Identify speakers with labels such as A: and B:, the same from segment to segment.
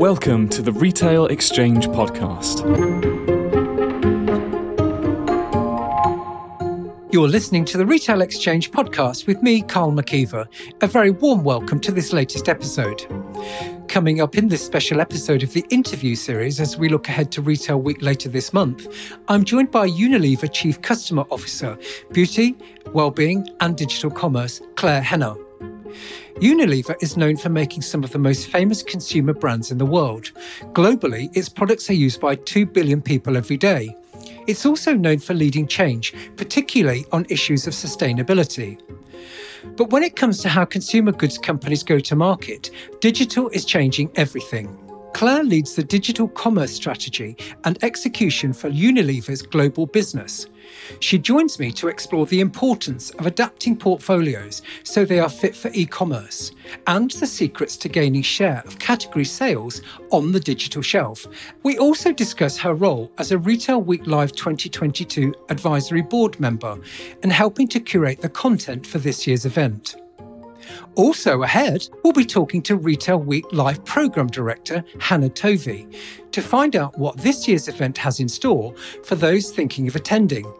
A: Welcome to the Retail Exchange Podcast.
B: You're listening to the Retail Exchange Podcast with me, Karl McKeever. A very warm welcome to this latest episode. Coming up in this special episode of the interview series as we look ahead to Retail Week later this month, I'm joined by Unilever Chief Customer Officer, Beauty, Wellbeing and Digital Commerce, Claire Hennah. Unilever is known for making some of the most famous consumer brands in the world. Globally, its products are used by 2 billion people every day. It's also known for leading change, particularly on issues of sustainability. But when it comes to how consumer goods companies go to market, digital is changing everything. Claire leads the digital commerce strategy and execution for Unilever's global business. She joins me to explore the importance of adapting portfolios so they are fit for e commerce and the secrets to gaining share of category sales on the digital shelf. We also discuss her role as a Retail Week Live 2022 advisory board member and helping to curate the content for this year's event. Also ahead, we'll be talking to Retail Week Live Programme Director Hannah Tovey to find out what this year's event has in store for those thinking of attending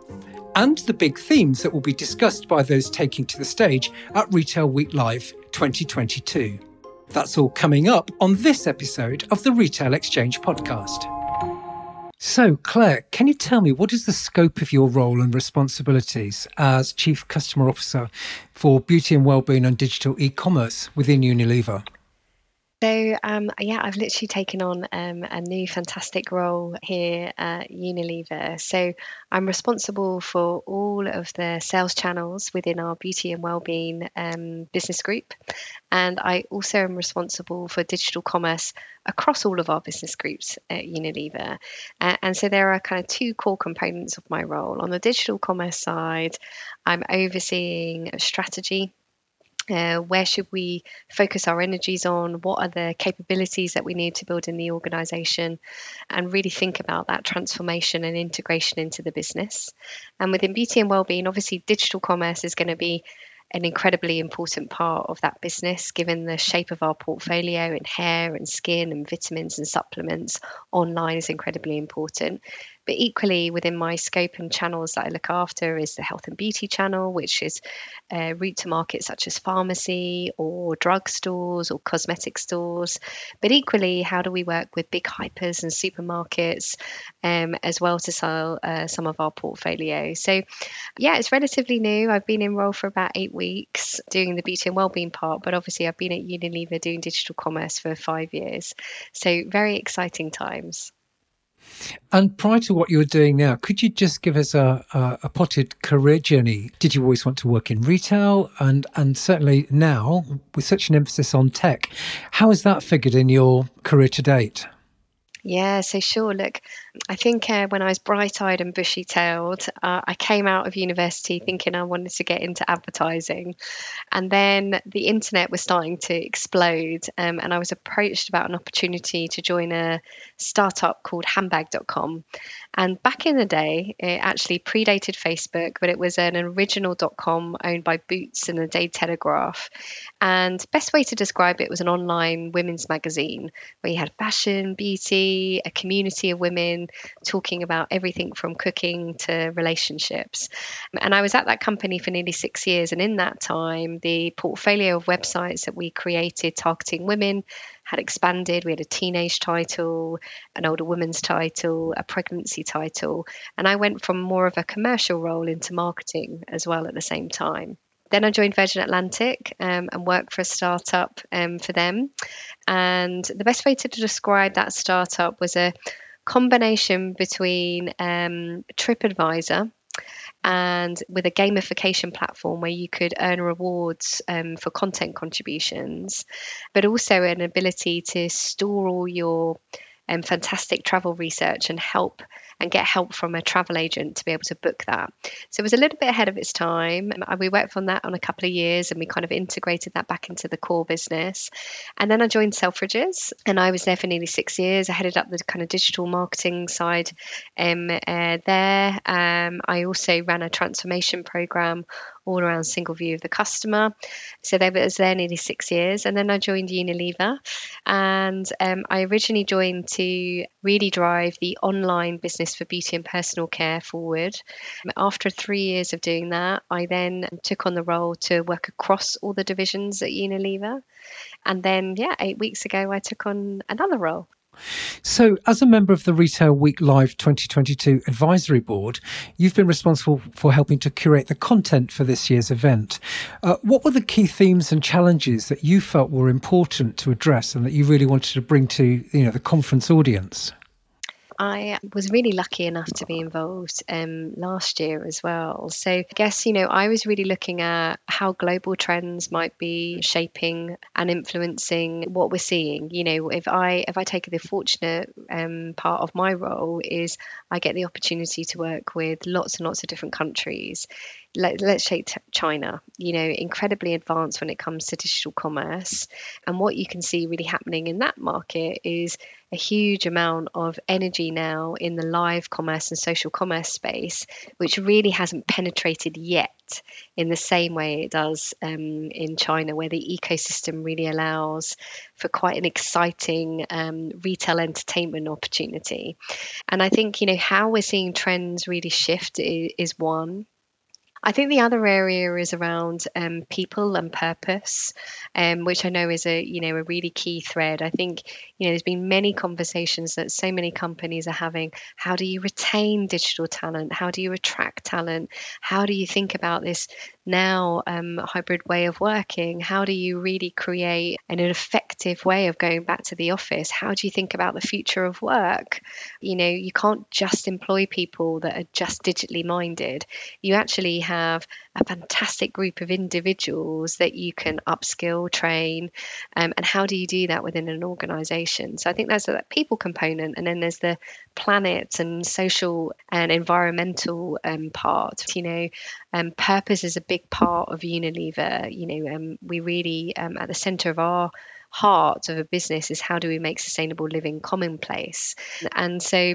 B: and the big themes that will be discussed by those taking to the stage at Retail Week Live 2022. That's all coming up on this episode of the Retail Exchange podcast. So, Claire, can you tell me what is the scope of your role and responsibilities as Chief Customer Officer for Beauty and Wellbeing and Digital E-commerce within Unilever?
C: So, um, yeah, I've literally taken on um, a new fantastic role here at Unilever. So, I'm responsible for all of the sales channels within our beauty and wellbeing um, business group. And I also am responsible for digital commerce across all of our business groups at Unilever. Uh, and so, there are kind of two core components of my role. On the digital commerce side, I'm overseeing a strategy uh, where should we focus our energies on? What are the capabilities that we need to build in the organization? And really think about that transformation and integration into the business. And within beauty and well-being, obviously digital commerce is going to be an incredibly important part of that business, given the shape of our portfolio in hair and skin and vitamins and supplements. Online is incredibly important. But equally, within my scope and channels that I look after is the health and beauty channel, which is uh, route to market such as pharmacy or drug stores or cosmetic stores. But equally, how do we work with big hypers and supermarkets um, as well to sell uh, some of our portfolio? So, yeah, it's relatively new. I've been in role for about eight weeks doing the beauty and wellbeing part, but obviously, I've been at Unilever doing digital commerce for five years. So, very exciting times.
B: And prior to what you're doing now, could you just give us a, a, a, potted career journey? Did you always want to work in retail? And, and certainly now, with such an emphasis on tech, how has that figured in your career to date?
C: Yeah, so sure. Look, I think uh, when I was bright eyed and bushy tailed, uh, I came out of university thinking I wanted to get into advertising. And then the internet was starting to explode. Um, and I was approached about an opportunity to join a startup called handbag.com. And back in the day, it actually predated Facebook, but it was an original.com owned by Boots and the Day Telegraph. And best way to describe it was an online women's magazine where you had fashion, beauty, a community of women talking about everything from cooking to relationships. And I was at that company for nearly six years. And in that time, the portfolio of websites that we created targeting women had expanded. We had a teenage title, an older woman's title, a pregnancy title. And I went from more of a commercial role into marketing as well at the same time. Then I joined Virgin Atlantic um, and worked for a startup um, for them. And the best way to describe that startup was a combination between um, TripAdvisor and with a gamification platform where you could earn rewards um, for content contributions, but also an ability to store all your um, fantastic travel research and help and get help from a travel agent to be able to book that. So it was a little bit ahead of its time. We worked on that on a couple of years and we kind of integrated that back into the core business. And then I joined Selfridges and I was there for nearly six years. I headed up the kind of digital marketing side um, uh, there. Um, I also ran a transformation program all around single view of the customer. So they was there nearly six years, and then I joined Unilever, and um, I originally joined to really drive the online business for beauty and personal care forward. After three years of doing that, I then took on the role to work across all the divisions at Unilever, and then yeah, eight weeks ago I took on another role.
B: So, as a member of the Retail Week Live 2022 Advisory Board, you've been responsible for helping to curate the content for this year's event. Uh, what were the key themes and challenges that you felt were important to address and that you really wanted to bring to you know the conference audience?
C: I was really lucky enough to be involved um, last year as well. So I guess, you know, I was really looking at how global trends might be shaping and influencing what we're seeing. You know, if I if I take the fortunate um, part of my role is I get the opportunity to work with lots and lots of different countries let, us take China, you know, incredibly advanced when it comes to digital commerce. And what you can see really happening in that market is a huge amount of energy now in the live commerce and social commerce space, which really hasn't penetrated yet in the same way it does um, in China, where the ecosystem really allows for quite an exciting um, retail entertainment opportunity. And I think, you know, how we're seeing trends really shift is, is one. I think the other area is around um, people and purpose, um, which I know is a you know a really key thread. I think you know there's been many conversations that so many companies are having. How do you retain digital talent? How do you attract talent? How do you think about this now um, hybrid way of working? How do you really create an effective way of going back to the office? How do you think about the future of work? You know, you can't just employ people that are just digitally minded. You actually have a fantastic group of individuals that you can upskill, train, um, and how do you do that within an organization? So I think there's that people component, and then there's the planet and social and environmental um, part. You know, um, purpose is a big part of Unilever. You know, um, we really um, at the center of our heart of a business is how do we make sustainable living commonplace, and so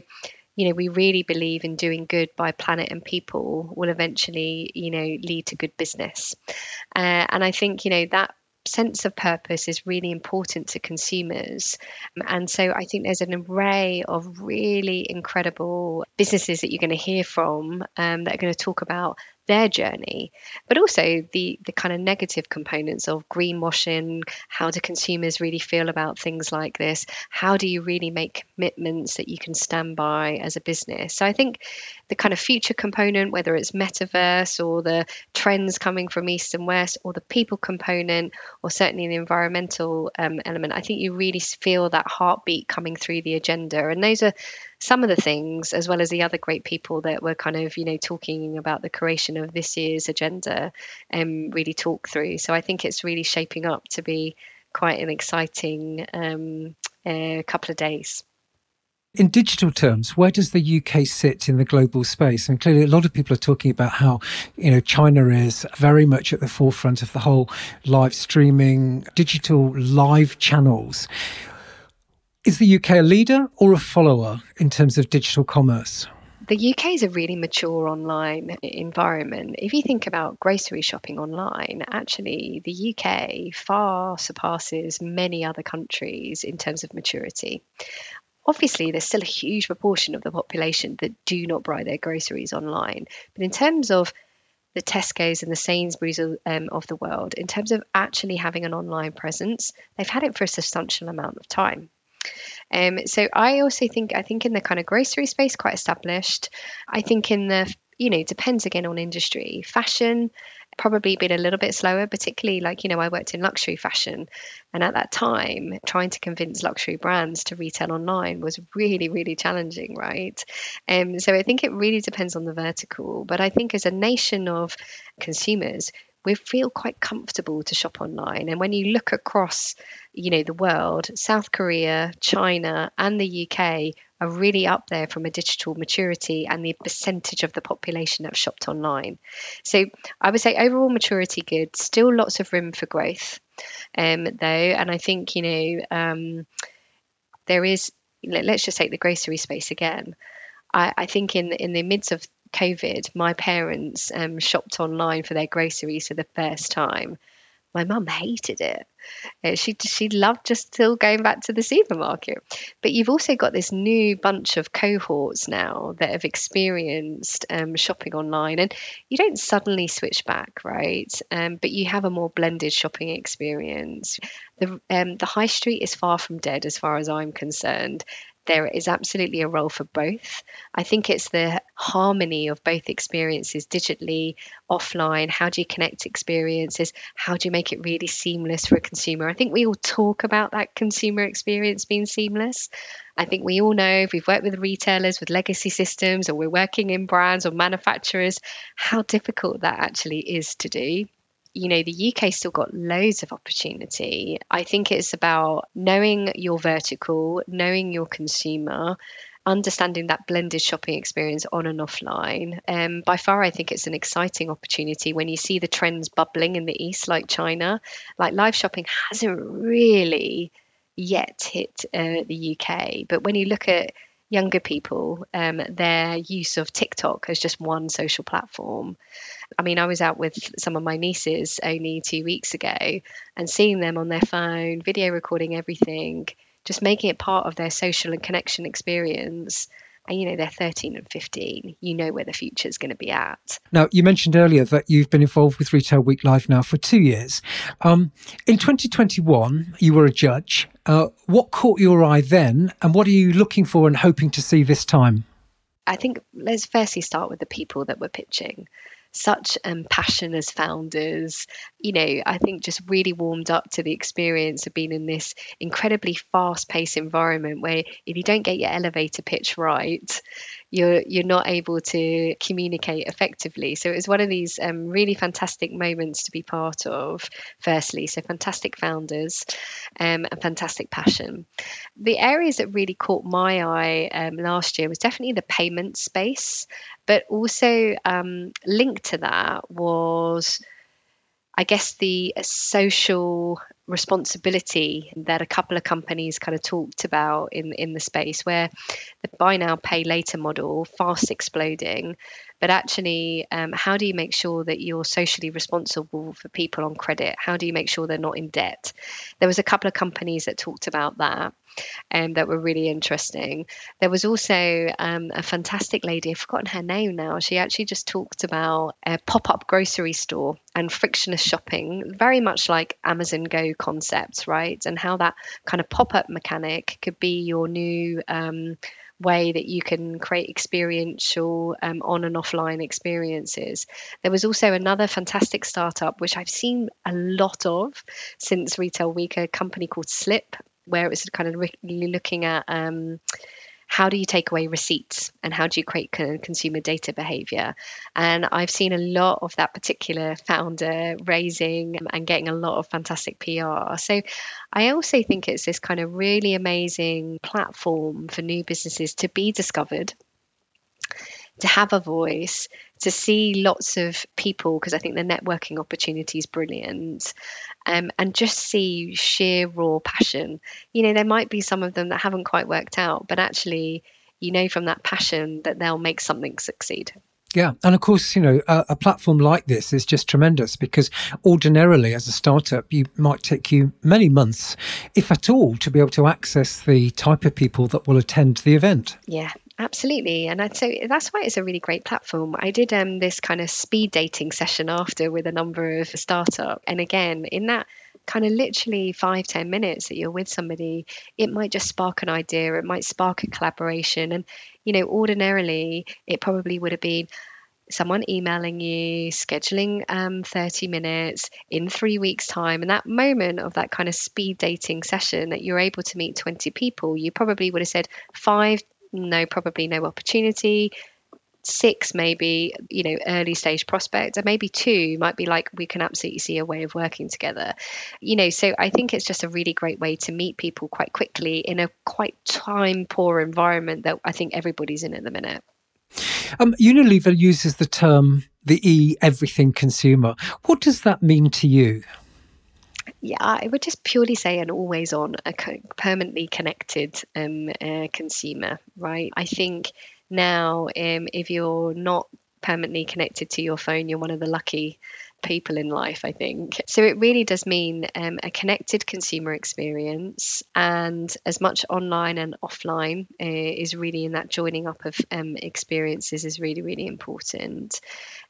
C: you know we really believe in doing good by planet and people will eventually you know lead to good business uh, and i think you know that sense of purpose is really important to consumers. And so I think there's an array of really incredible businesses that you're going to hear from um, that are going to talk about their journey, but also the the kind of negative components of greenwashing. How do consumers really feel about things like this? How do you really make commitments that you can stand by as a business? So I think the kind of future component, whether it's metaverse or the trends coming from east and west, or the people component, or certainly the environmental um, element, I think you really feel that heartbeat coming through the agenda, and those are some of the things, as well as the other great people that were kind of, you know, talking about the creation of this year's agenda, um, really talk through. So I think it's really shaping up to be quite an exciting um, uh, couple of days.
B: In digital terms, where does the UK sit in the global space? And clearly, a lot of people are talking about how, you know, China is very much at the forefront of the whole live streaming, digital live channels. Is the UK a leader or a follower in terms of digital commerce?
C: The UK is a really mature online environment. If you think about grocery shopping online, actually, the UK far surpasses many other countries in terms of maturity. Obviously, there's still a huge proportion of the population that do not buy their groceries online. But in terms of the Tesco's and the Sainsbury's um, of the world, in terms of actually having an online presence, they've had it for a substantial amount of time. Um, so I also think I think in the kind of grocery space quite established. I think in the you know depends again on industry. Fashion probably been a little bit slower, particularly like you know I worked in luxury fashion, and at that time trying to convince luxury brands to retail online was really really challenging, right? Um, so I think it really depends on the vertical. But I think as a nation of consumers, we feel quite comfortable to shop online. And when you look across, you know, the world, South Korea, China, and the UK are really up there from a digital maturity and the percentage of the population that have shopped online. So I would say overall maturity good, still lots of room for growth, um, though. And I think you know um, there is. Let's just take the grocery space again. I, I think in in the midst of COVID, my parents um, shopped online for their groceries for the first time. My mum hated it. Uh, she she loved just still going back to the supermarket. But you've also got this new bunch of cohorts now that have experienced um, shopping online, and you don't suddenly switch back, right? Um, but you have a more blended shopping experience. The um, the high street is far from dead, as far as I'm concerned there is absolutely a role for both. I think it's the harmony of both experiences digitally, offline. How do you connect experiences? How do you make it really seamless for a consumer? I think we all talk about that consumer experience being seamless. I think we all know if we've worked with retailers with legacy systems or we're working in brands or manufacturers, how difficult that actually is to do you know, the UK still got loads of opportunity. I think it's about knowing your vertical, knowing your consumer, understanding that blended shopping experience on and offline. Um, by far, I think it's an exciting opportunity when you see the trends bubbling in the East, like China. Like live shopping hasn't really yet hit uh, the UK, but when you look at younger people, um, their use of TikTok as just one social platform. I mean, I was out with some of my nieces only two weeks ago and seeing them on their phone, video recording everything, just making it part of their social and connection experience. And you know they're 13 and 15 you know where the future is going to be at.
B: Now you mentioned earlier that you've been involved with retail week live now for two years. Um, in 2021 you were a judge uh, what caught your eye then and what are you looking for and hoping to see this time
C: i think let's firstly start with the people that were pitching such um, passion as founders. You know, I think just really warmed up to the experience of being in this incredibly fast paced environment where if you don't get your elevator pitch right, you're you're not able to communicate effectively. So it was one of these um, really fantastic moments to be part of. Firstly, so fantastic founders um, and fantastic passion. The areas that really caught my eye um, last year was definitely the payment space, but also um, linked to that was. I guess the social responsibility that a couple of companies kind of talked about in in the space where the buy now pay later model fast exploding. But actually um, how do you make sure that you're socially responsible for people on credit? How do you make sure they're not in debt? There was a couple of companies that talked about that um, that were really interesting. There was also um, a fantastic lady, I've forgotten her name now. She actually just talked about a pop up grocery store and frictionless shopping, very much like Amazon Go concepts, right? And how that kind of pop up mechanic could be your new. Um, way that you can create experiential um, on and offline experiences. There was also another fantastic startup, which I've seen a lot of since Retail Week, a company called Slyp, where it was kind of really looking at um, how do you take away receipts and how do you create consumer data behavior? And i've seen a lot of that particular founder raising and getting a lot of fantastic pr so i also think it's this kind of really amazing platform for new businesses to be discovered to have a voice, to see lots of people, because I think the networking opportunity is brilliant, um, and just see sheer raw passion. You know, there might be some of them that haven't quite worked out, but actually, you know from that passion that they'll make something succeed.
B: Yeah. And of course, you know, a, a, platform like this is just tremendous because ordinarily, as a startup, you might take you many months, if at all, to be able to access the type of people that will attend the event.
C: Yeah. Absolutely, and I'd that's why it's a really great platform. I did um, this kind of speed dating session after with a number of startup, and again, in that kind of literally five ten minutes that you're with somebody, it might just spark an idea, it might spark a collaboration, and you know, ordinarily it probably would have been someone emailing you, scheduling um, 30 minutes in three weeks' time, and that moment of that kind of speed dating session that you're able to meet 20 people, you probably would have said five no, probably no opportunity. Six, maybe, you know, early stage prospect, and maybe two might be like, we can absolutely see a way of working together. You know, so I think it's just a really great way to meet people quite quickly in a quite time poor environment that I think everybody's in at the minute.
B: Um, Unilever uses the term the e everything consumer. What does that mean to you?
C: Yeah, I would just purely say an always on, a permanently connected um, uh, consumer, right? I think now, um, if you're not permanently connected to your phone, you're one of the lucky people in life, I think. So it really does mean um, a connected consumer experience, and as much online and offline uh, is really in that joining up of um, experiences is really, really important.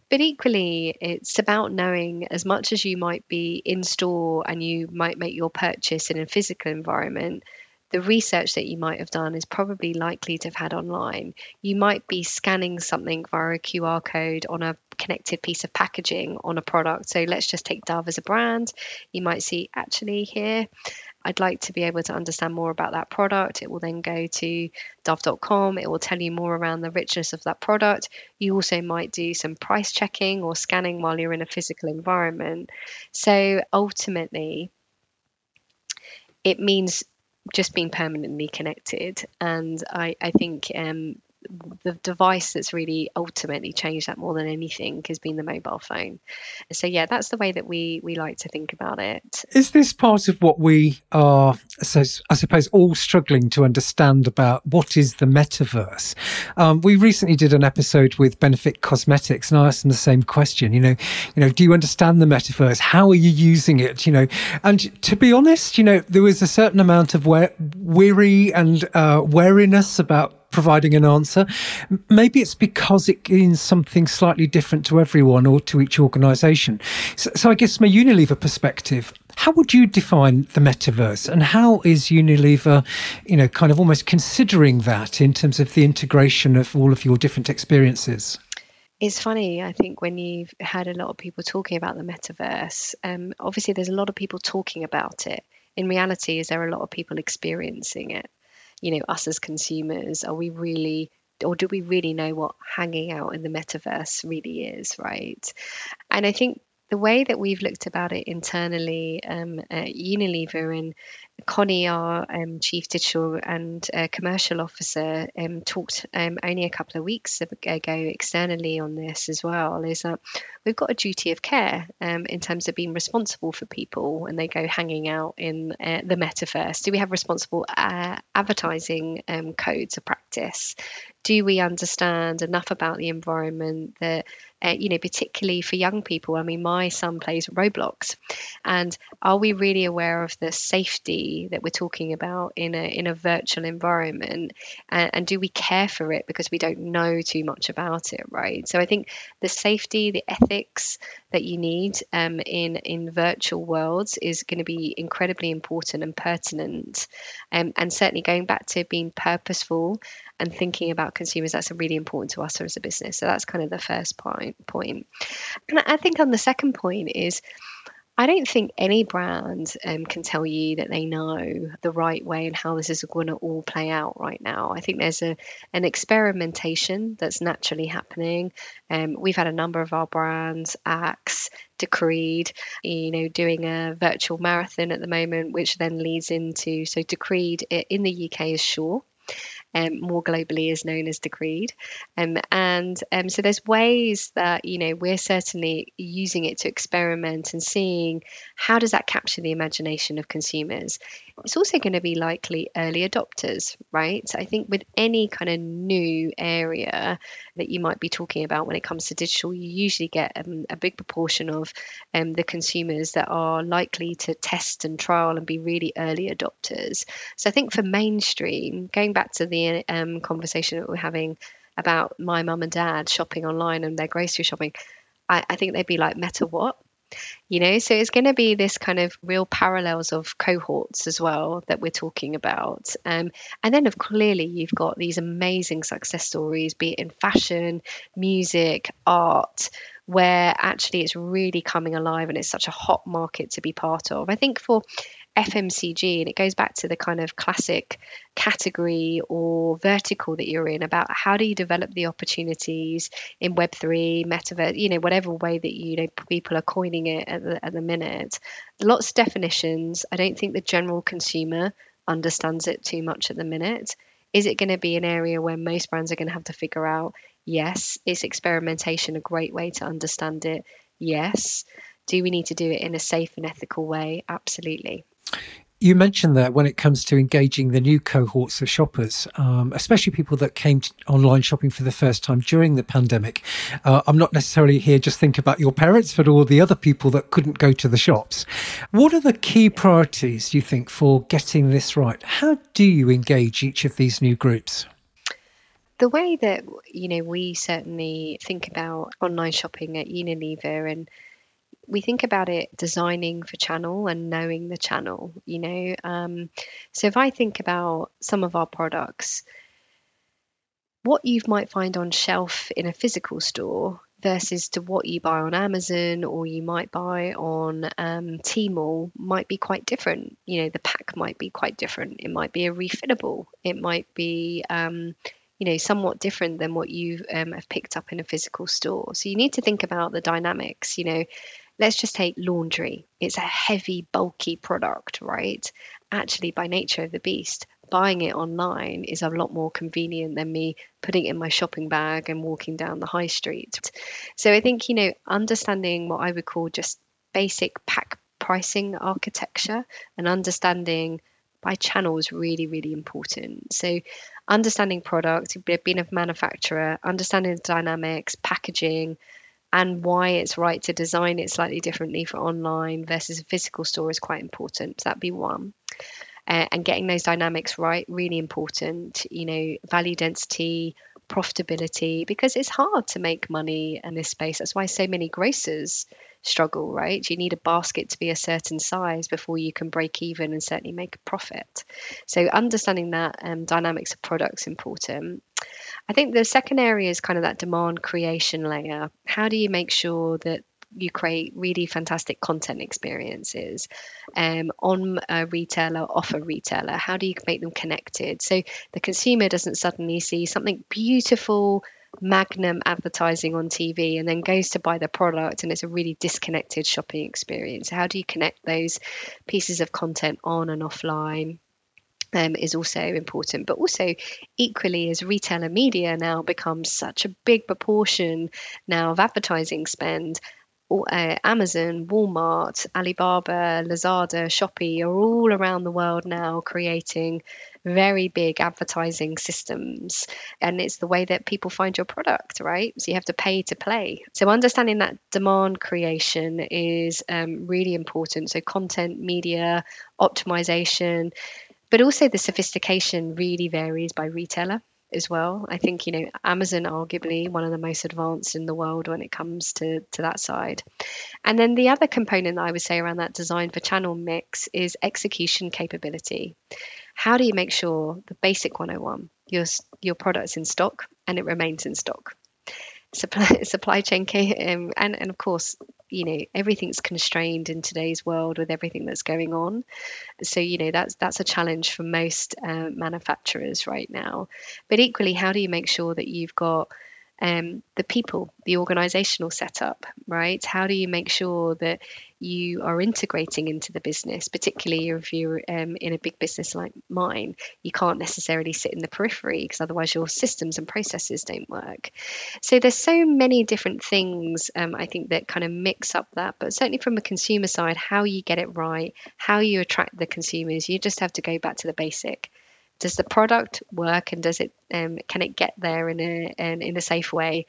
C: But equally, it's about knowing as much as you might be in store and you might make your purchase in a physical environment, the research that you might have done is probably likely to have had online. You might be scanning something via a QR code on a connected piece of packaging on a product. So let's just take Dove as a brand. You might see actually here, I'd like to be able to understand more about that product. It will then go to dove.com. It will tell you more around the richness of that product. You also might do some price checking or scanning while you're in a physical environment. So ultimately, it means just being permanently connected. And I, I think um, the device that's really ultimately changed that more than anything has been the mobile phone. So yeah, that's the way that we we like to think about it.
B: Is this part of what we are, so I suppose, all struggling to understand about what is the metaverse? Um, we recently did an episode with Benefit Cosmetics, and I asked them the same question. You know, you know, do you understand the metaverse? How are you using it? You know, and to be honest, you know, there was a certain amount of weary and uh, wariness about providing an answer. Maybe it's because it means something slightly different to everyone or to each organisation. So, so, I guess from a Unilever perspective, how would you define the metaverse, and how is Unilever, you know, kind of almost considering that in terms of the integration of all of your different experiences?
C: It's funny, I think, when you've had a lot of people talking about the metaverse, um, obviously there's a lot of people talking about it. In reality, is there a lot of people experiencing it? You know, us as consumers, are we really or do we really know what hanging out in the metaverse really is, right? And I think the way that we've looked about it internally um, at Unilever and Conny, our um, Chief Digital and uh, Commercial Officer, um, talked um, only a couple of weeks ago externally on this as well. Is that we've got a duty of care um, in terms of being responsible for people when they go hanging out in uh, the metaverse. Do we have responsible uh, advertising um, codes of practice? Do we understand enough about the environment that uh, you know, particularly for young people. I mean, my son plays Roblox, and are we really aware of the safety that we're talking about in a in a virtual environment, and, and do we care for it because we don't know too much about it, right? So I think the safety, the ethics that you need um, in in virtual worlds is going to be incredibly important and pertinent, um, and certainly going back to being purposeful and thinking about consumers that's really important to us as a business so that's kind of the first point. point point and i think on the second point is I don't think any brand um, can tell you that they know the right way and how this is going to all play out right now. I think there's a an experimentation that's naturally happening. Um, we've had a number of our brands, Axe, Degree, you know, doing a virtual marathon at the moment, which then leads into so Degree in the UK is Sure um, more globally is known as Degree. Um, and um, so there's ways that, you know, we're certainly using it to experiment and seeing how does that capture the imagination of consumers. It's also going to be likely early adopters, right? I think with any kind of new area that you might be talking about when it comes to digital, you usually get um, a big proportion of um, the consumers that are likely to test and trial and be really early adopters. So I think for mainstream, going back to the um, conversation that we're having about my mum and dad shopping online and their grocery shopping, I, I think they'd be like, Meta what? you know so it's going to be this kind of real parallels of cohorts as well that we're talking about um, and then of clearly you've got these amazing success stories be it in fashion music art where actually it's really coming alive and it's such a hot market to be part of i think for FMCG, and it goes back to the kind of classic category or vertical that you're in about how do you develop the opportunities in Web3, metaverse, you know, whatever way that you know people are coining it at the, at the minute. Lots of definitions. I don't think the general consumer understands it too much at the minute. Is it going to be an area where most brands are going to have to figure out? Yes. Is experimentation a great way to understand it? Yes. Do we need to do it in a safe and ethical way? Absolutely.
B: You mentioned that when it comes to engaging the new cohorts of shoppers, um, especially people that came online shopping for the first time during the pandemic, uh, I'm not necessarily here just think about your parents, but all the other people that couldn't go to the shops. What are the key priorities you think for getting this right? How do you engage each of these new groups?
C: The way that you know we certainly think about online shopping at Unilever and we think about it designing for channel and knowing the channel you know um, so if i think about some of our products what you might find on shelf in a physical store versus to what you buy on amazon or you might buy on um, tmall might be quite different. You know the pack might be quite different. It might be a refillable. It might be um, you know somewhat different than what you um, have picked up in a physical store. So you need to think about the dynamics you know let's just take laundry. It's a heavy, bulky product, right? Actually, by nature of the beast, buying it online is a lot more convenient than me putting it in my shopping bag and walking down the high street. So I think, you know, understanding what I would call just basic pack pricing architecture and understanding by channel is really, really important. So understanding product, being a manufacturer, understanding the dynamics, packaging, and why it's right to design it slightly differently for online versus a physical store is quite important. So that'd be one. Uh, and getting those dynamics right, really important. You know, value density, profitability, because it's hard to make money in this space. That's why so many grocers struggle, right? You need a basket to be a certain size before you can break even and certainly make a profit. So understanding that um, dynamics of products important. I think the second area is kind of that demand creation layer. How do you make sure that you create really fantastic content experiences um, on a retailer, off a retailer? How do you make them connected so the consumer doesn't suddenly see something beautiful, magnum advertising on TV and then goes to buy the product and it's a really disconnected shopping experience? How do you connect those pieces of content on and offline? Um, is also important. But also, equally, as retailer media now becomes such a big proportion now of advertising spend, uh, Amazon, Walmart, Alibaba, Lazada, Shopee are all around the world now creating very big advertising systems. And it's the way that people find your product, right? So you have to pay to play. So understanding that demand creation is um, really important. So content, media, optimization, but also the sophistication really varies by retailer as well. I think you know Amazon arguably one of the most advanced in the world when it comes to to that side. And then the other component that I would say around that design for channel mix is execution capability. How do you make sure the basic 101 your your product's in stock and it remains in stock? Supply supply chain um, and and of course you know everything's constrained in today's world with everything that's going on. So you know that's that's a challenge for most uh, manufacturers right now. But equally how do you make sure that you've got um, the people, the organizational setup, right? How do you make sure that you are integrating into the business, particularly if you're um, in a big business like mine? You can't necessarily sit in the periphery because otherwise your systems and processes don't work. So there's so many different things um, I think that kind of mix up that, but certainly from a consumer side, how you get it right, how you attract the consumers, you just have to go back to the basic does the product work and does it um, can it get there in a in, in a safe way?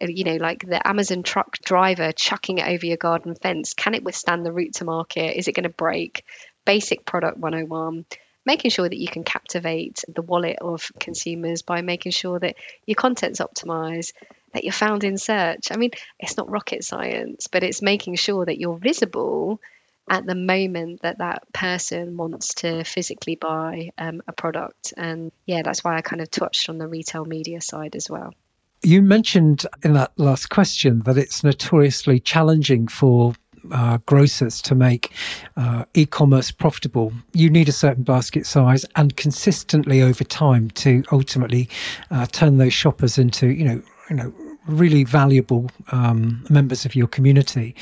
C: You know like the amazon truck driver chucking it over your garden fence can it withstand the route to market? Is it going to break? Basic product 101 making sure that you can captivate the wallet of consumers by making sure that your content's optimized that you're found in search. I mean it's not rocket science but it's making sure that you're visible at the moment that that person wants to physically buy um, a product. And yeah, that's why I kind of touched on the retail media side as well.
B: You mentioned in that last question that it's notoriously challenging for uh, grocers to make uh, e-commerce profitable, you need a certain basket size and consistently over time to ultimately uh, turn those shoppers into, you know, you know, really valuable um, members of your community.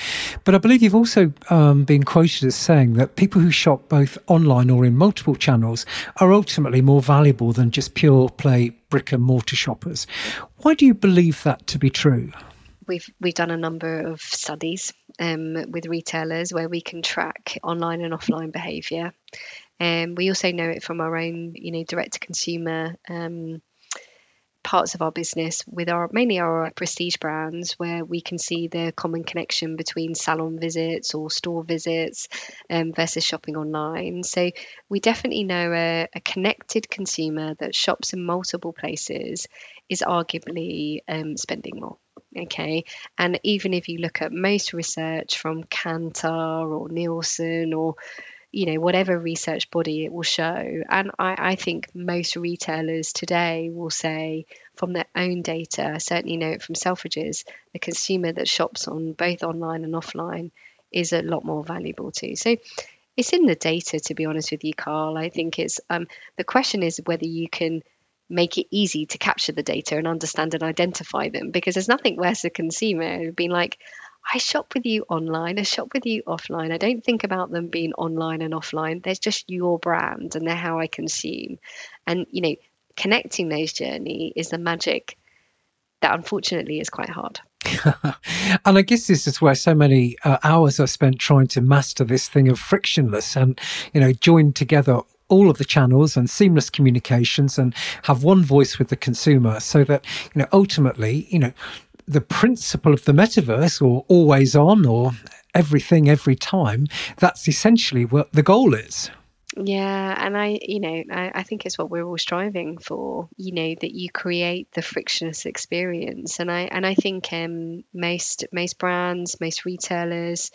B: But I believe you've also um, been quoted as saying that people who shop both online or in multiple channels are ultimately more valuable than just pure play brick and mortar shoppers. Why do you believe that to be true?
C: We've we've done a number of studies um, with retailers where we can track online and offline behaviour. And um, we also know it from our own, you know, direct to consumer um, parts of our business with our mainly our prestige brands where we can see the common connection between salon visits or store visits um, versus shopping online. So we definitely know a, a, connected consumer that shops in multiple places is arguably um, spending more. Okay, and even if you look at most research from Kantar or Nielsen or you know whatever research body it will show. And I, I, think most retailers today will say from their own data certainly know it from selfridges the consumer that shops on both online and offline is a lot more valuable too so it's in the data to be honest with you karl. I think it's um, the question is whether you can make it easy to capture the data and understand and identify them because there's nothing worse a consumer being like I shop with you online, I shop with you offline. I don't think about them being online and offline. They're just your brand and they're how I consume. And, you know, connecting those journey is the magic that unfortunately is quite hard.
B: and I guess this is where so many uh, hours are spent trying to master this thing of frictionless and, you know, join together all of the channels and seamless communications and have one voice with the consumer so that, you know, ultimately, you know, the principle of the metaverse or always on or everything every time, that's essentially what the goal is.
C: Yeah, and I, you know, I, I, think it's what we're all striving for. You know, that you create the frictionless experience, and I and I think um, most most brands, most retailers,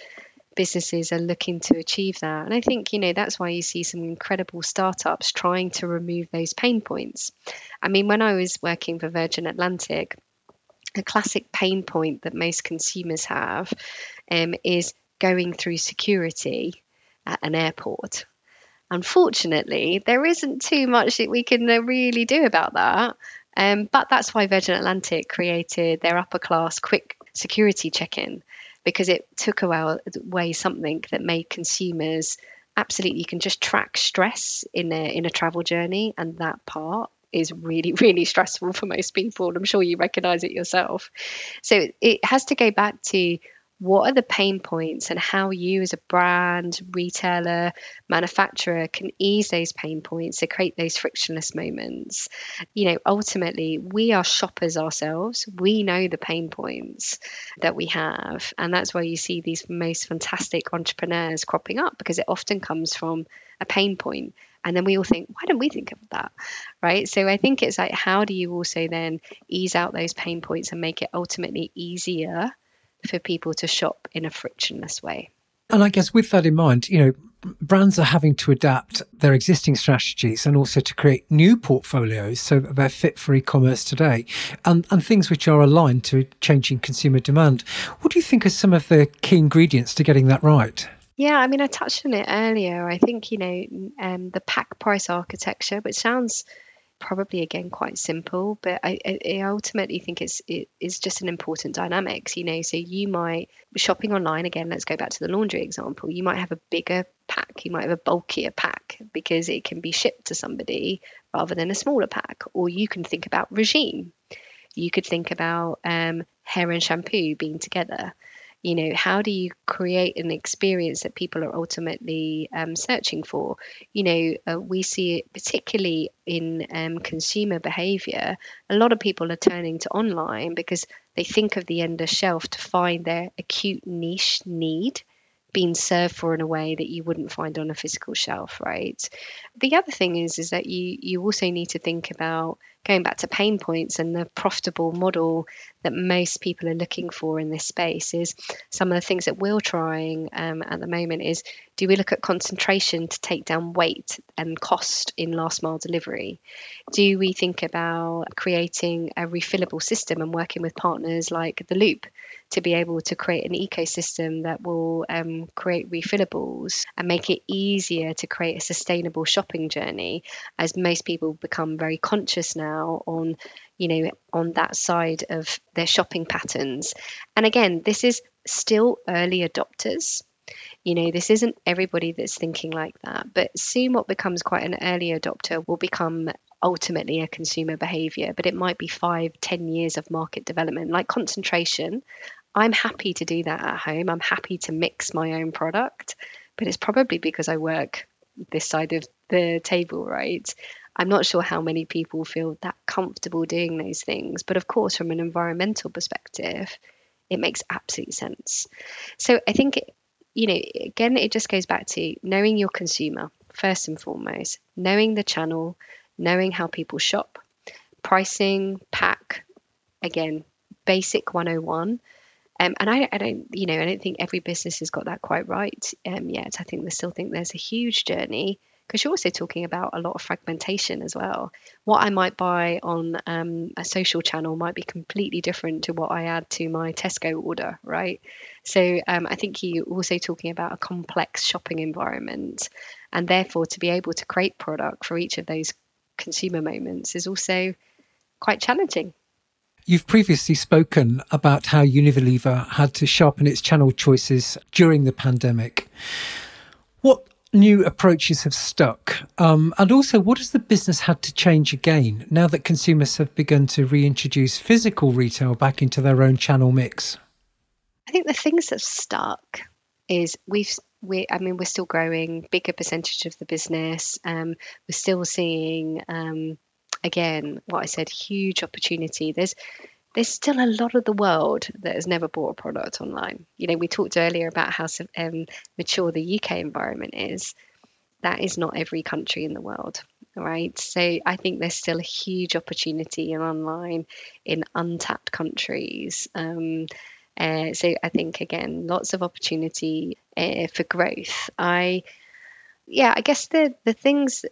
C: businesses are looking to achieve that. And I think you know that's why you see some incredible startups trying to remove those pain points. I mean, when I was working for Virgin Atlantic, a classic pain point that most consumers have um, is going through security at an airport. Unfortunately, there isn't too much that we can uh, really do about that. Um, but that's why Virgin Atlantic created their upper class quick security check in because it took away something that made consumers absolutely you can just track stress in a in a travel journey and that part is really, really stressful for most people. I'm sure you recognize it yourself. So it has to go back to what are the pain points and how you as a brand retailer manufacturer can ease those pain points to create those frictionless moments you know ultimately we are shoppers ourselves we know the pain points that we have and that's why you see these most fantastic entrepreneurs cropping up because it often comes from a pain point and then we all think why don't we think of that? Right? So i think it's like how do you also then ease out those pain points and make it ultimately easier for people to shop in a frictionless way?
B: And i guess with that in mind you know brands are having to adapt their existing strategies and also to create new portfolios so that they're fit for e-commerce today and, and things which are aligned to changing consumer demand. What do you think are some of the key ingredients to getting that right
C: yeah, I mean, I touched on it earlier. I think, you know, um, the pack price architecture, which sounds probably again quite simple, but I, I ultimately think it's it is just an important dynamics. You know, so you might shopping online again. Let's go back to the laundry example. You might have a bigger pack, you might have a bulkier pack because it can be shipped to somebody rather than a smaller pack. Or you can think about regime. You could think about um, hair and shampoo being together you know how do you create an experience that people are ultimately um, searching for? You know uh, we see it particularly in um, consumer behavior. A lot of people are turning to online because they think of the end of shelf to find their acute niche need being served for in a way that you wouldn't find on a physical shelf right? The other thing is is that you you also need to think about going back to pain points and the profitable model that most people are looking for in this space is some of the things that we're trying um, at the moment is do we look at concentration to take down weight and cost in last mile delivery? Do we think about creating a refillable system and working with partners like the loop to be able to create an ecosystem that will um, create refillables and make it easier to create a sustainable shopping journey? As most people become very conscious now now on you know on that side of their shopping patterns and again this is still early adopters you know this isn't everybody that's thinking like that but soon what becomes quite an early adopter will become ultimately a consumer behavior but it might be five ten years of market development like concentration I'm happy to do that at home. I'm happy to mix my own product, but it's probably because I work this side of the table, right? I'm not sure how many people feel that comfortable doing those things. But of course, from an environmental perspective, it makes absolute sense. So I think, you know, again, it just goes back to knowing your consumer first and foremost, knowing the channel, knowing how people shop, pricing, pack, again, basic 101. Um, and I, I, don't, you know, I don't think every business has got that quite right um, yet. I think they still think there's a huge journey because you're also talking about a lot of fragmentation as well. What I might buy on um, a social channel might be completely different to what I add to my Tesco order, right? So um, I think you're also talking about a complex shopping environment, and therefore to be able to create product for each of those consumer moments is also quite challenging.
B: You've previously spoken about how Unilever had to sharpen its channel choices during the pandemic. New approaches have stuck? Um, and also, what has the business had to change again now that consumers have begun to reintroduce physical retail back into their own channel mix?
C: I think the things that stuck is we've we I mean we're still growing bigger percentage of the business. Um, we're still seeing um, again what I said huge opportunity. There's there's still a lot of the world that has never bought a product online. You know, we talked earlier about how um, mature the UK environment is. That is not every country in the world, right? So I think there's still a huge opportunity in online in untapped countries. Um, uh, so I think again, lots of opportunity uh, for growth. I yeah, I guess the the things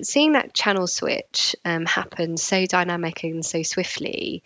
C: seeing that channel switch um, happen so dynamic and so swiftly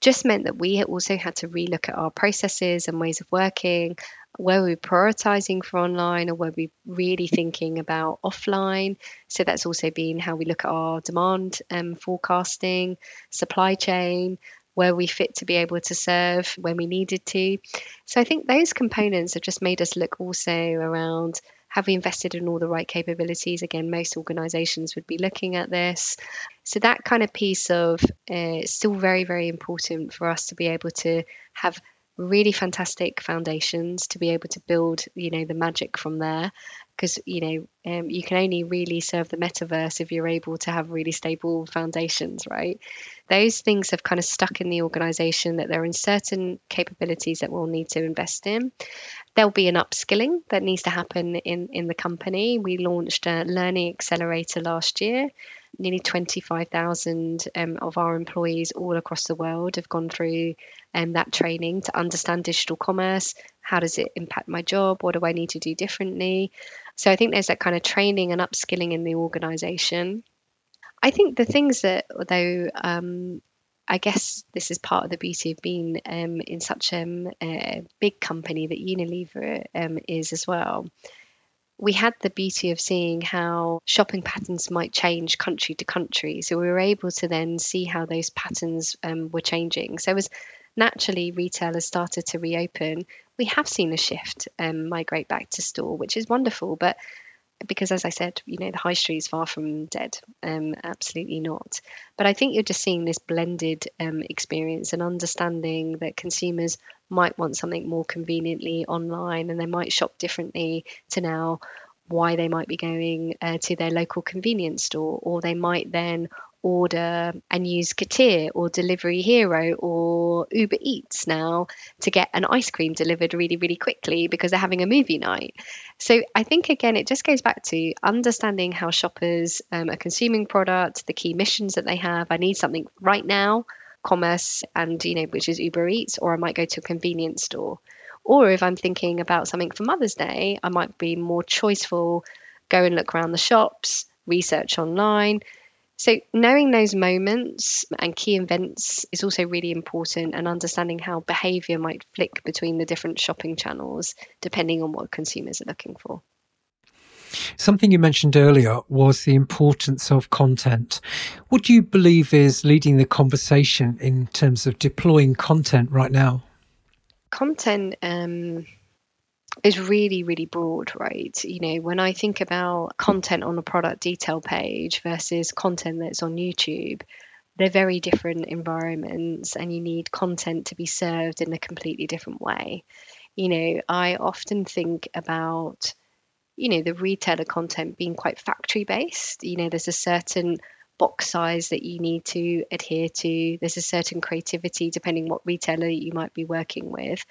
C: just meant that we also had to relook at our processes and ways of working. Were we prioritizing for online or were we really thinking about offline? So that's also been how we look at our demand um, forecasting, supply chain, where we fit to be able to serve when we needed to. So I think those components have just made us look also around have we invested in all the right capabilities? Again, most organizations would be looking at this. So, that kind of piece of uh, still very, very important for us to be able to have really fantastic foundations to be able to build you know the magic from there. Because you know um, you can only really serve the metaverse if you're able to have really stable foundations right? Those things have kind of stuck in the organization that there are certain capabilities that we'll need to invest in. There'll be an upskilling that needs to happen in in the company. We launched a learning accelerator last year nearly 25,000 um, of our employees all across the world have gone through um, that training to understand digital commerce. How does it impact my job? What do I need to do differently? So I think there's that kind of training and upskilling in the organization. I think the things that, though, um, I guess this is part of the beauty of being um, in such um, a big company that Unilever um, is as well. We had the beauty of seeing how shopping patterns might change country to country. So we were able to then see how those patterns um, were changing. So as naturally retailers started to reopen, we have seen a shift um, migrate back to store, which is wonderful. But because, as I said, you know, the high street is far from dead. Um, absolutely not. But I think you're just seeing this blended um, experience and understanding that consumers might want something more conveniently online and they might shop differently to now why they might be going uh, to their local convenience store, or they might then order and use Getir or Delivery Hero or Uber Eats now to get an ice cream delivered really, really quickly because they're having a movie night. So I think, again, it just goes back to understanding how shoppers um, are consuming product, the key missions that they have. I need something right now, commerce, and, you know, which is Uber Eats, or I might go to a convenience store. Or if I'm thinking about something for Mother's Day, I might be more choiceful, go and look around the shops, research online so, knowing those moments and key events is also really important, and understanding how behavior might flick between the different shopping channels depending on what consumers are looking for.
B: Something you mentioned earlier was the importance of content. What do you believe is leading the conversation in terms of deploying content right now?
C: Content um, is really, really broad, right? You know, when I think about content on a product detail page versus content that's on YouTube, they're very different environments and you need content to be served in a completely different way. You know, I often think about, you know, the retailer content being quite factory based. You know, there's a certain box size that you need to adhere to, there's a certain creativity depending what retailer you might be working with.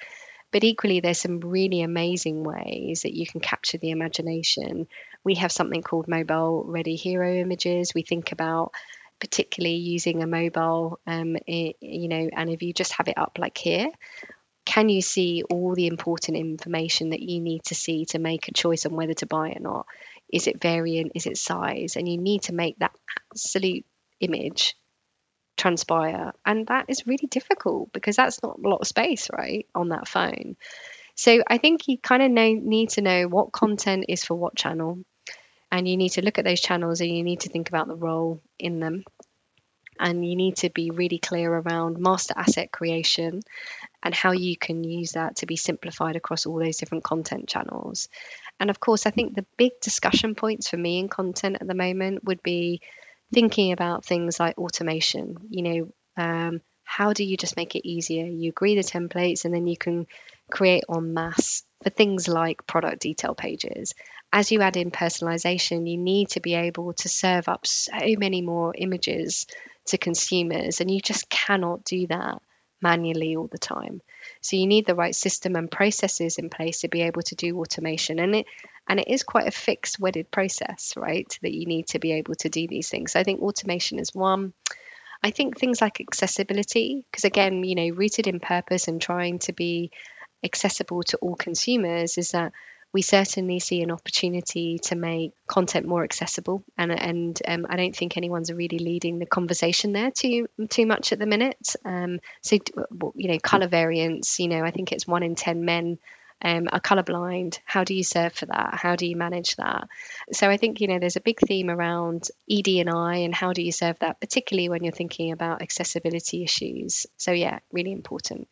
C: But equally, there's some really amazing ways that you can capture the imagination. We have something called mobile ready hero images. We think about particularly using a mobile, um, it, you know, and if you just have it up like here, can you see all the important information that you need to see to make a choice on whether to buy or not? Is it variant? Is it size? And you need to make that absolute image transpire. And that is really difficult because that's not a lot of space, right, on that phone. So I think you kind of know, need to know what content is for what channel and you need to look at those channels and you need to think about the role in them and you need to be really clear around master asset creation and how you can use that to be simplified across all those different content channels. And of course, I think the big discussion points for me in content at the moment would be thinking about things like automation. You know, um, how do you just make it easier? You agree the templates and then you can create en masse for things like product detail pages. As you add in personalization, you need to be able to serve up so many more images to consumers, and you just cannot do that manually all the time. So you need the right system and processes in place to be able to do automation. And it and it is quite a fixed wedded process, right? That you need to be able to do these things. So I think automation is one. I think things like accessibility, because again, you know, rooted in purpose and trying to be accessible to all consumers is that we certainly see an opportunity to make content more accessible and and um, I don't think anyone's really leading the conversation there too too much at the minute um, so you know color variants you know I think it's one in 10 men um, are colorblind. How do you serve for that? How do you manage that? So I think you know there's a big theme around ED and I, and how do you serve that, particularly when you're thinking about accessibility issues. So yeah, really important.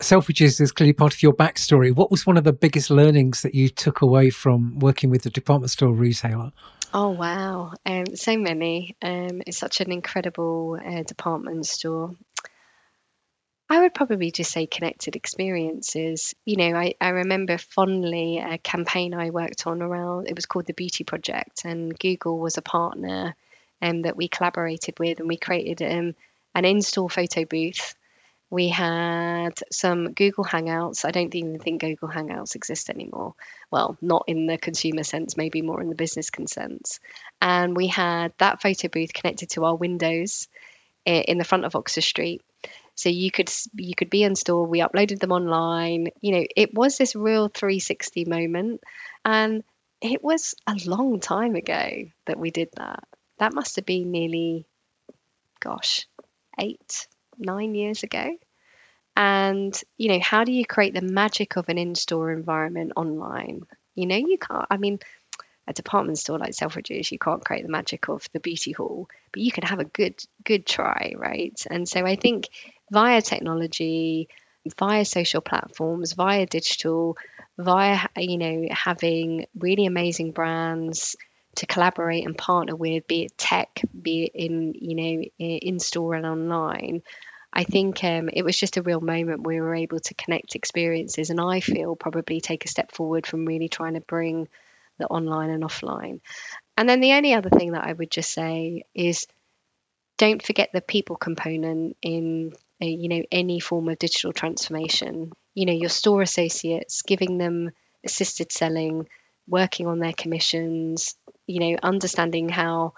B: Selfridges is clearly part of your backstory. What was one of the biggest learnings that you took away from working with the department store retailer?
C: Oh wow, um, so many. Um, it's such an incredible uh, department store. I would probably just say connected experiences. You know, I, I remember fondly a campaign I worked on around, it was called the Beauty Project, and Google was a partner um, that we collaborated with, and we created um, an in store photo booth we had some Google Hangouts. I don't even think Google Hangouts exist anymore. Well, not in the consumer sense, maybe more in the business sense. And we had that photo booth connected to our windows in the front of Oxford Street. So you could you could be in store. We uploaded them online. You know, it was this real 360 moment, and it was a long time ago that we did that. That must have been nearly, gosh, eight nine years ago. And, you know, how do you create the magic of an in store environment online? You know, you can't, I mean, a department store like Selfridges, you can't create the magic of the beauty hall, but you can have a good, good try, right? And so I think via technology, via social platforms, via digital, via, you know, having really amazing brands, to collaborate and partner with, be it tech, be it in you know in store and online, I think um, it was just a real moment we were able to connect experiences, and I feel probably take a step forward from really trying to bring the online and offline. And then the only other thing that I would just say is don't forget the people component in you know any form of digital transformation. You know your store associates, giving them assisted selling, working on their commissions. You know understanding how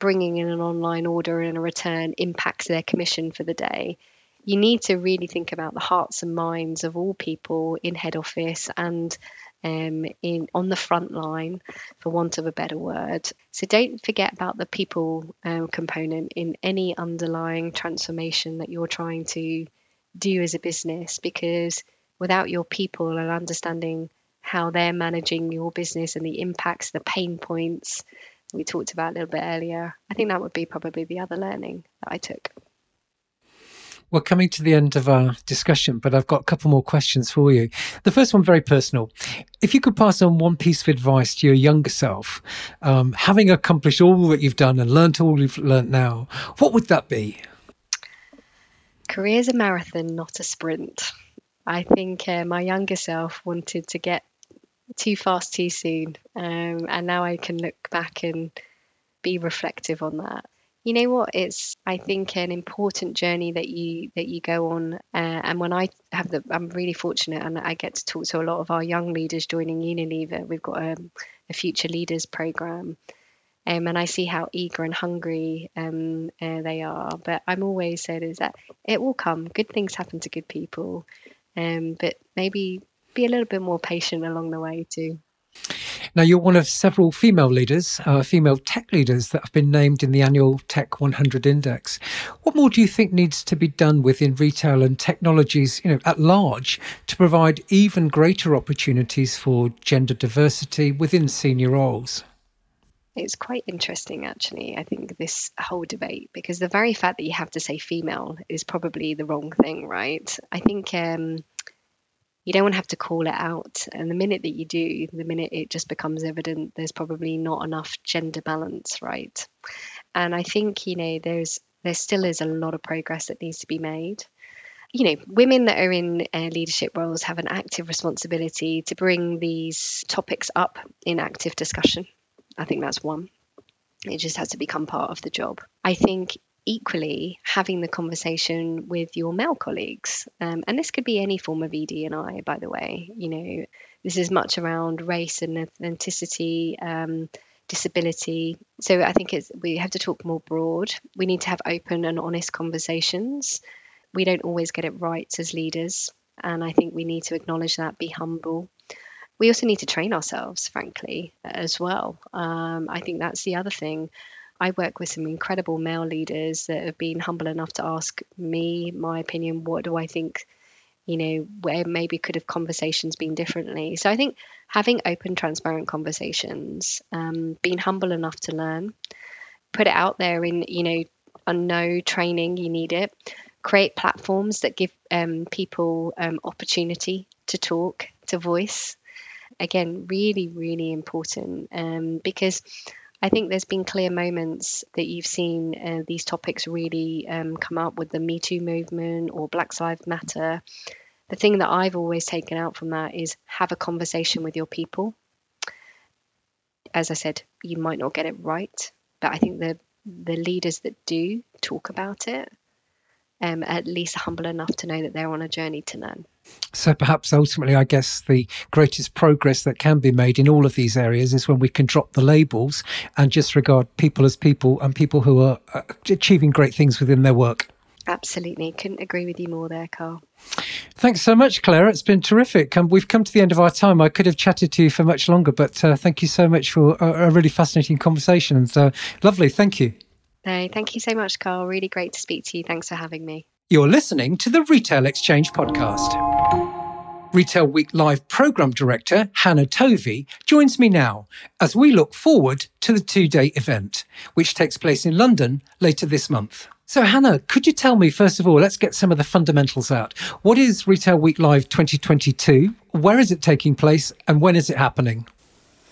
C: bringing in an online order and a return impacts their commission for the day. You need to really think about the hearts and minds of all people in head office and um, in on the front line, for want of a better word. So don't forget about the people um, component in any underlying transformation that you're trying to do as a business, because without your people and understanding how they're managing your business and the impacts, the pain points, we talked about a little bit earlier. I think that would be probably the other learning that I took.
B: We're coming to the end of our discussion, but I've got a couple more questions for you. The first one, very personal. If you could pass on one piece of advice to your younger self, um, having accomplished all that you've done and learnt all you've learnt now, what would that be?
C: Career's a marathon, not a sprint. I think uh, my younger self wanted to get too fast too soon, um, and now I can look back and be reflective on that. You know what? It's i think an important journey that you that you go on. Uh, and when i have the i'm really fortunate and i get to talk to a lot of our young leaders joining unilever. We've got a, um, a future leaders program. Um, and i see how eager and hungry um, uh, they are. But i'm always said is that it will come. Good things happen to good people. Um, but maybe be a little bit more patient along the way too
B: now, you're one of several female leaders, uh, female tech leaders that have been named in the annual Tech 100 Index. What more do you think needs to be done within retail and technologies, you know, at large, to provide even greater opportunities for gender diversity within senior roles?
C: It's quite interesting, actually. I think this whole debate because the very fact that you have to say female is probably the wrong thing, right? I think um, you don't want to have to call it out. And the minute that you do, the minute it just becomes evident, there's probably not enough gender balance, right? And I think you know there's there still is a lot of progress that needs to be made. You know, women that are in uh, leadership roles have an active responsibility to bring these topics up in active discussion. I think that's one. It just has to become part of the job. I think equally having the conversation with your male colleagues. Um, and this could be any form of ed&i by the way. You know this is much around race and ethnicity um, disability. So i think it's we have to talk more broad. We need to have open and honest conversations. We don't always get it right as leaders and i think we need to acknowledge that be humble. We also need to train ourselves frankly as well. Um, i think that's the other thing I work with some incredible male leaders that have been humble enough to ask me my opinion. What do I think? You know, where maybe could have conversations been differently. So I think having open, transparent conversations, um, being humble enough to learn, put it out there in, you know, on no training, you need it. Create platforms that give um, people um, opportunity to talk, to voice. Again, really, really important um, because I think there's been clear moments that you've seen uh, these topics really um, come up with the Me Too movement or Black Lives Matter. The thing that I've always taken out from that is have a conversation with your people. As I said, you might not get it right, but I think the the leaders that do talk about it um, at least humble enough to know that they're on a journey to learn.
B: So perhaps ultimately, I guess the greatest progress that can be made in all of these areas is when we can drop the labels and just regard people as people and people who are uh, achieving great things within their work.
C: Absolutely. Couldn't agree with you more there, Karl.
B: Thanks so much, Claire. It's been terrific. Um, we've come to the end of our time. I could have chatted to you for much longer, but uh, thank you so much for a, a really fascinating conversation. And uh, lovely. Thank you.
C: No, thank you so much, Karl. Really great to speak to you. Thanks for having me.
B: You're listening to the Retail Exchange podcast. Retail Week Live Programme Director Hannah Tovey joins me now as we look forward to the two day event, which takes place in London later this month. So, Hannah, could you tell me, first of all, let's get some of the fundamentals out. What is Retail Week Live 2022? Where is it taking place and when is it happening?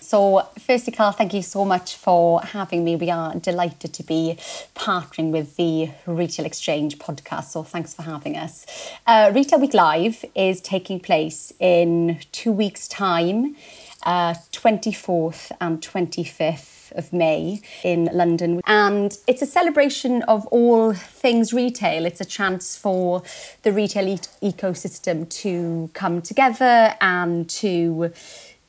D: So, firstly, Karl, thank you so much for having me. We are delighted to be partnering with the Retail Exchange podcast. So, thanks for having us. Uh, Retail Week Live is taking place in two weeks' time, uh, 24th and 25th of May in London. And it's a celebration of all things retail. It's a chance for the retail e- ecosystem to come together and to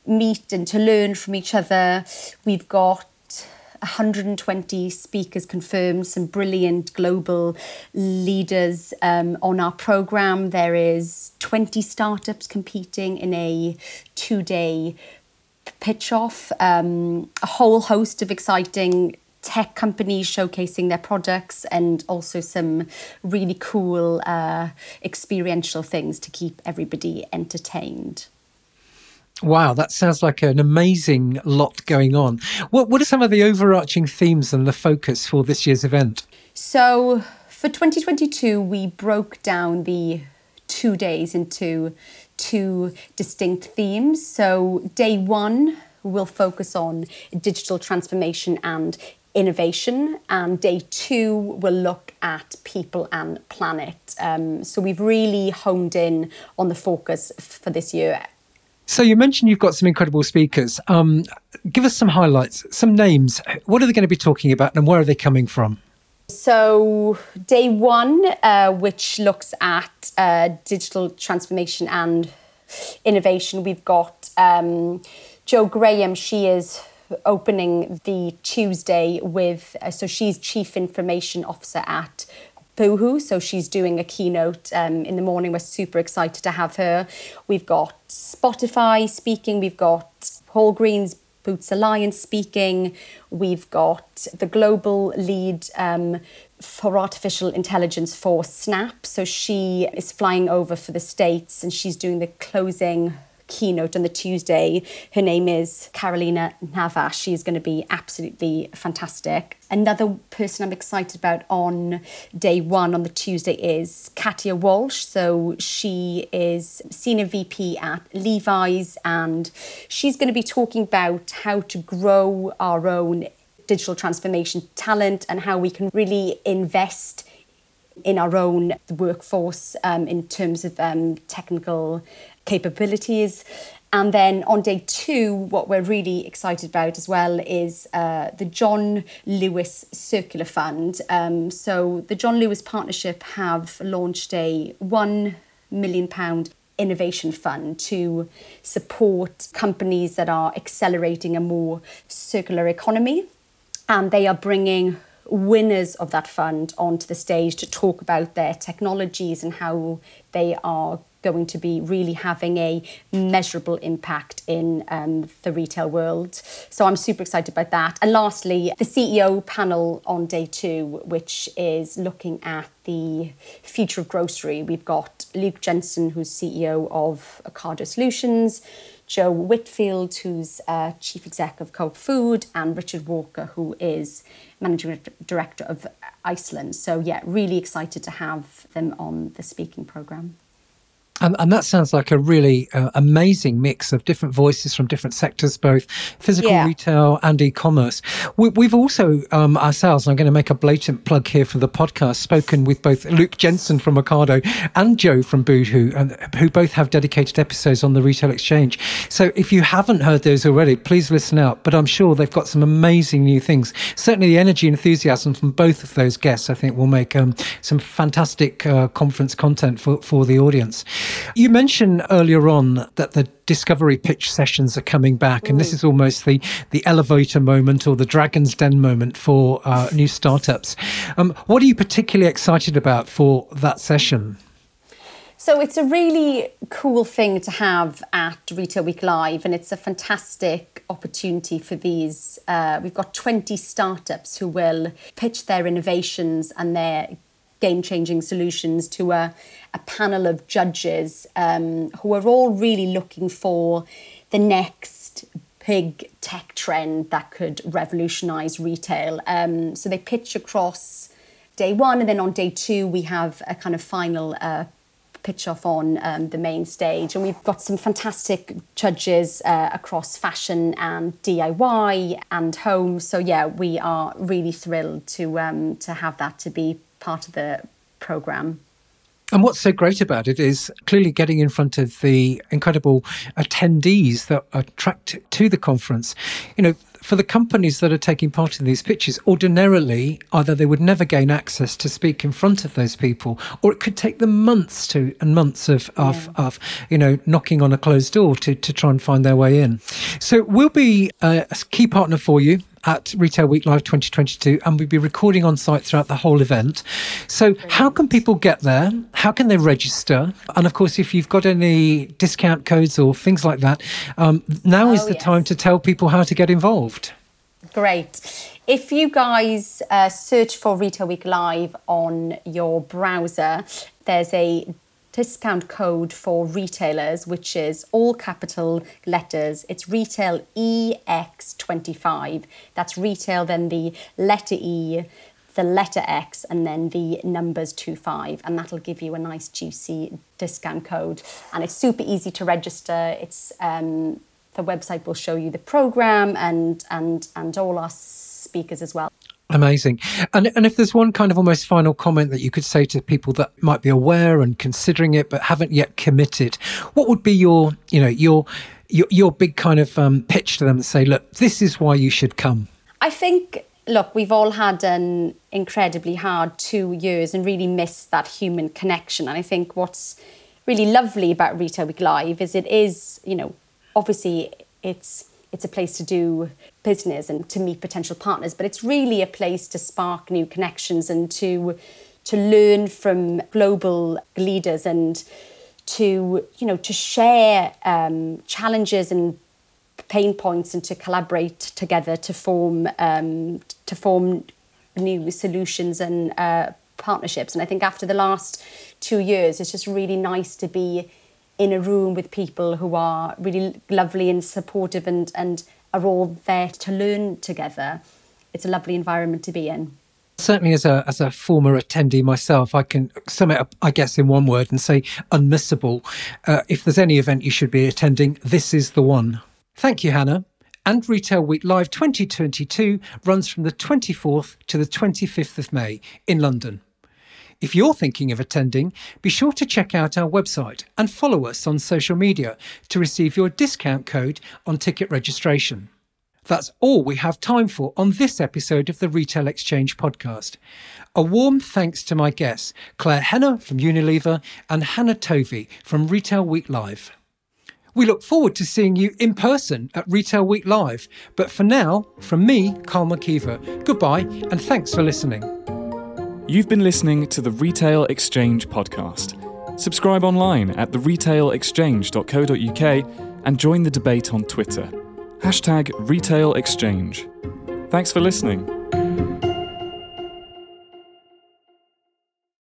D: meet and to learn from each other. We've got 120 speakers confirmed, some brilliant global leaders um, on our program. There is 20 startups competing in a two day pitch off, um, a whole host of exciting tech companies showcasing their products and also some really cool uh, experiential things to keep everybody entertained.
B: Wow, that sounds like an amazing lot going on. What what are some of the overarching themes and the focus for this year's event?
D: So For 2022, we broke down the two days into two distinct themes. So, day one will focus on digital transformation and innovation, and day two will look at people and planet. Um, so, we've really honed in on the focus for this year.
B: So you mentioned you've got some incredible speakers. Um, give us some highlights, some names. What are they going to be talking about, and where are they coming from?
D: So, day one, uh, which looks at uh, digital transformation and innovation, we've got um, Jo Graham. She is opening the Tuesday with, uh, so she's Chief Information Officer at Boohoo. So she's doing a keynote um, in the morning. We're super excited to have her. We've got Spotify speaking. We've got Walgreens Boots Alliance speaking. We've got the global lead um, for artificial intelligence for Snap. So she is flying over for the States and she's doing the closing keynote on the Tuesday. Her name is Carolina Navas. She's going to be absolutely fantastic. Another person I'm excited about on day one on the Tuesday is Katia Walsh. So she is Senior VP at Levi's and she's going to be talking about how to grow our own digital transformation talent and how we can really invest in our own workforce um, in terms of um, technical capabilities. And then on day two, what we're really excited about as well is uh, the John Lewis Circular Fund. Um, so the John Lewis Partnership have launched a one million pound innovation fund to support companies that are accelerating a more circular economy. And they are bringing winners of that fund onto the stage to talk about their technologies and how they are going to be really having a measurable impact in um, the retail world. So I'm super excited about that. And lastly, the CEO panel on day two, which is looking at the future of grocery. We've got Luke Jensen, who's CEO of Ocado Solutions. Jo Whitfield, who's uh, Chief Exec of Co-op Food, and Richard Walker, who is Managing Director of Iceland. So, yeah, really excited to have them on the speaking programme.
B: And, and that sounds like a really uh, amazing mix of different voices from different sectors, both physical yeah. retail and e-commerce. We, have also um, ourselves, I'm going to make a blatant plug here for the podcast, spoken with both Luke Jensen from Ocado and Jo from Boohoo, and who both have dedicated episodes on the Retail Exchange. So if you haven't heard those already, please listen out. But I'm sure they've got some amazing new things. Certainly, the energy and enthusiasm from both of those guests, I think, will make um, some fantastic uh, conference content for, for the audience. You mentioned earlier on that the discovery pitch sessions are coming back, and this mm. is almost the the elevator moment or the dragon's den moment for uh, new startups. Um, what are you particularly excited about for that session?
D: So it's a really cool thing to have at Retail Week Live, and it's a fantastic opportunity for these. Uh, we've got 20 startups who will pitch their innovations and their game changing solutions to a, a panel of judges um, who are all really looking for the next big tech trend that could revolutionize retail. Um, so they pitch across day one, and then on day two, we have a kind of final. Uh, pitch off on um, the main stage. And we've got some fantastic judges uh, across fashion and DIY and home. So yeah, we are really thrilled to um, to have that to be part of the program.
B: And what's so great about it is clearly getting in front of the incredible attendees that are attracted to the conference. You know, for the companies that are taking part in these pitches, ordinarily, either they would never gain access to speak in front of those people, or it could take them months to and months of of, yeah. of you know knocking on a closed door to to try and find their way in. So we'll be uh, a key partner for you at Retail Week Live 2022, and we'll be recording on site throughout the whole event. So, how can people get there? How can they register? And of course, if you've got any discount codes or things like that, um, now oh, is the yes. time to tell people how to get involved.
D: Great. If you guys uh, search for Retail Week Live on your browser, there's a discount code for retailers, which is all capital letters. It's retail EX25. That's retail, then the letter E, the letter X and then the numbers 25 and that'll give you a nice juicy discount code and it's super easy to register it's um, the website will show you the program and and and all our speakers as well
B: Amazing. And and if there's one kind of almost final comment that you could say to people that might be aware and considering it but haven't yet committed, what would be your you know your your, your big kind of um, pitch to them and say, look, this is why you should come.
D: I think look, we've all had an incredibly hard two years and really missed that human connection. And I think what's really lovely about Retail Week Live is it is, you know, obviously it's it's a place to do business and to meet potential partners, but it's really a place to spark new connections and to to learn from global leaders and to you know to share um, challenges and pain points and to collaborate together to form um, to form new solutions and uh, partnerships. And I think after the last two years, it's just really nice to be in a room with people who are really lovely and supportive and and are all there to learn together. It's a lovely environment to be in.
B: Certainly, as a as a former attendee myself, I can sum it up, I guess, in one word and say unmissable. Uh, if there's any event you should be attending, this is the one. Thank you, Hannah. And Retail Week Live 2022 runs from the 24th to the 25th of May in London. If you're thinking of attending, be sure to check out our website and follow us on social media to receive your discount code on ticket registration. That's all we have time for on this episode of the Retail Exchange podcast. A warm thanks to my guests, Claire Hennah from Unilever and Hannah Tovey from Retail Week Live. We look forward to seeing you in person at Retail Week Live. But for now, from me, Karl McKeever, goodbye and thanks for listening.
A: You've been listening to the Retail Exchange podcast. Subscribe online at theretailexchange.co.uk and join the debate on Twitter. Hashtag Retail Exchange. Thanks for listening.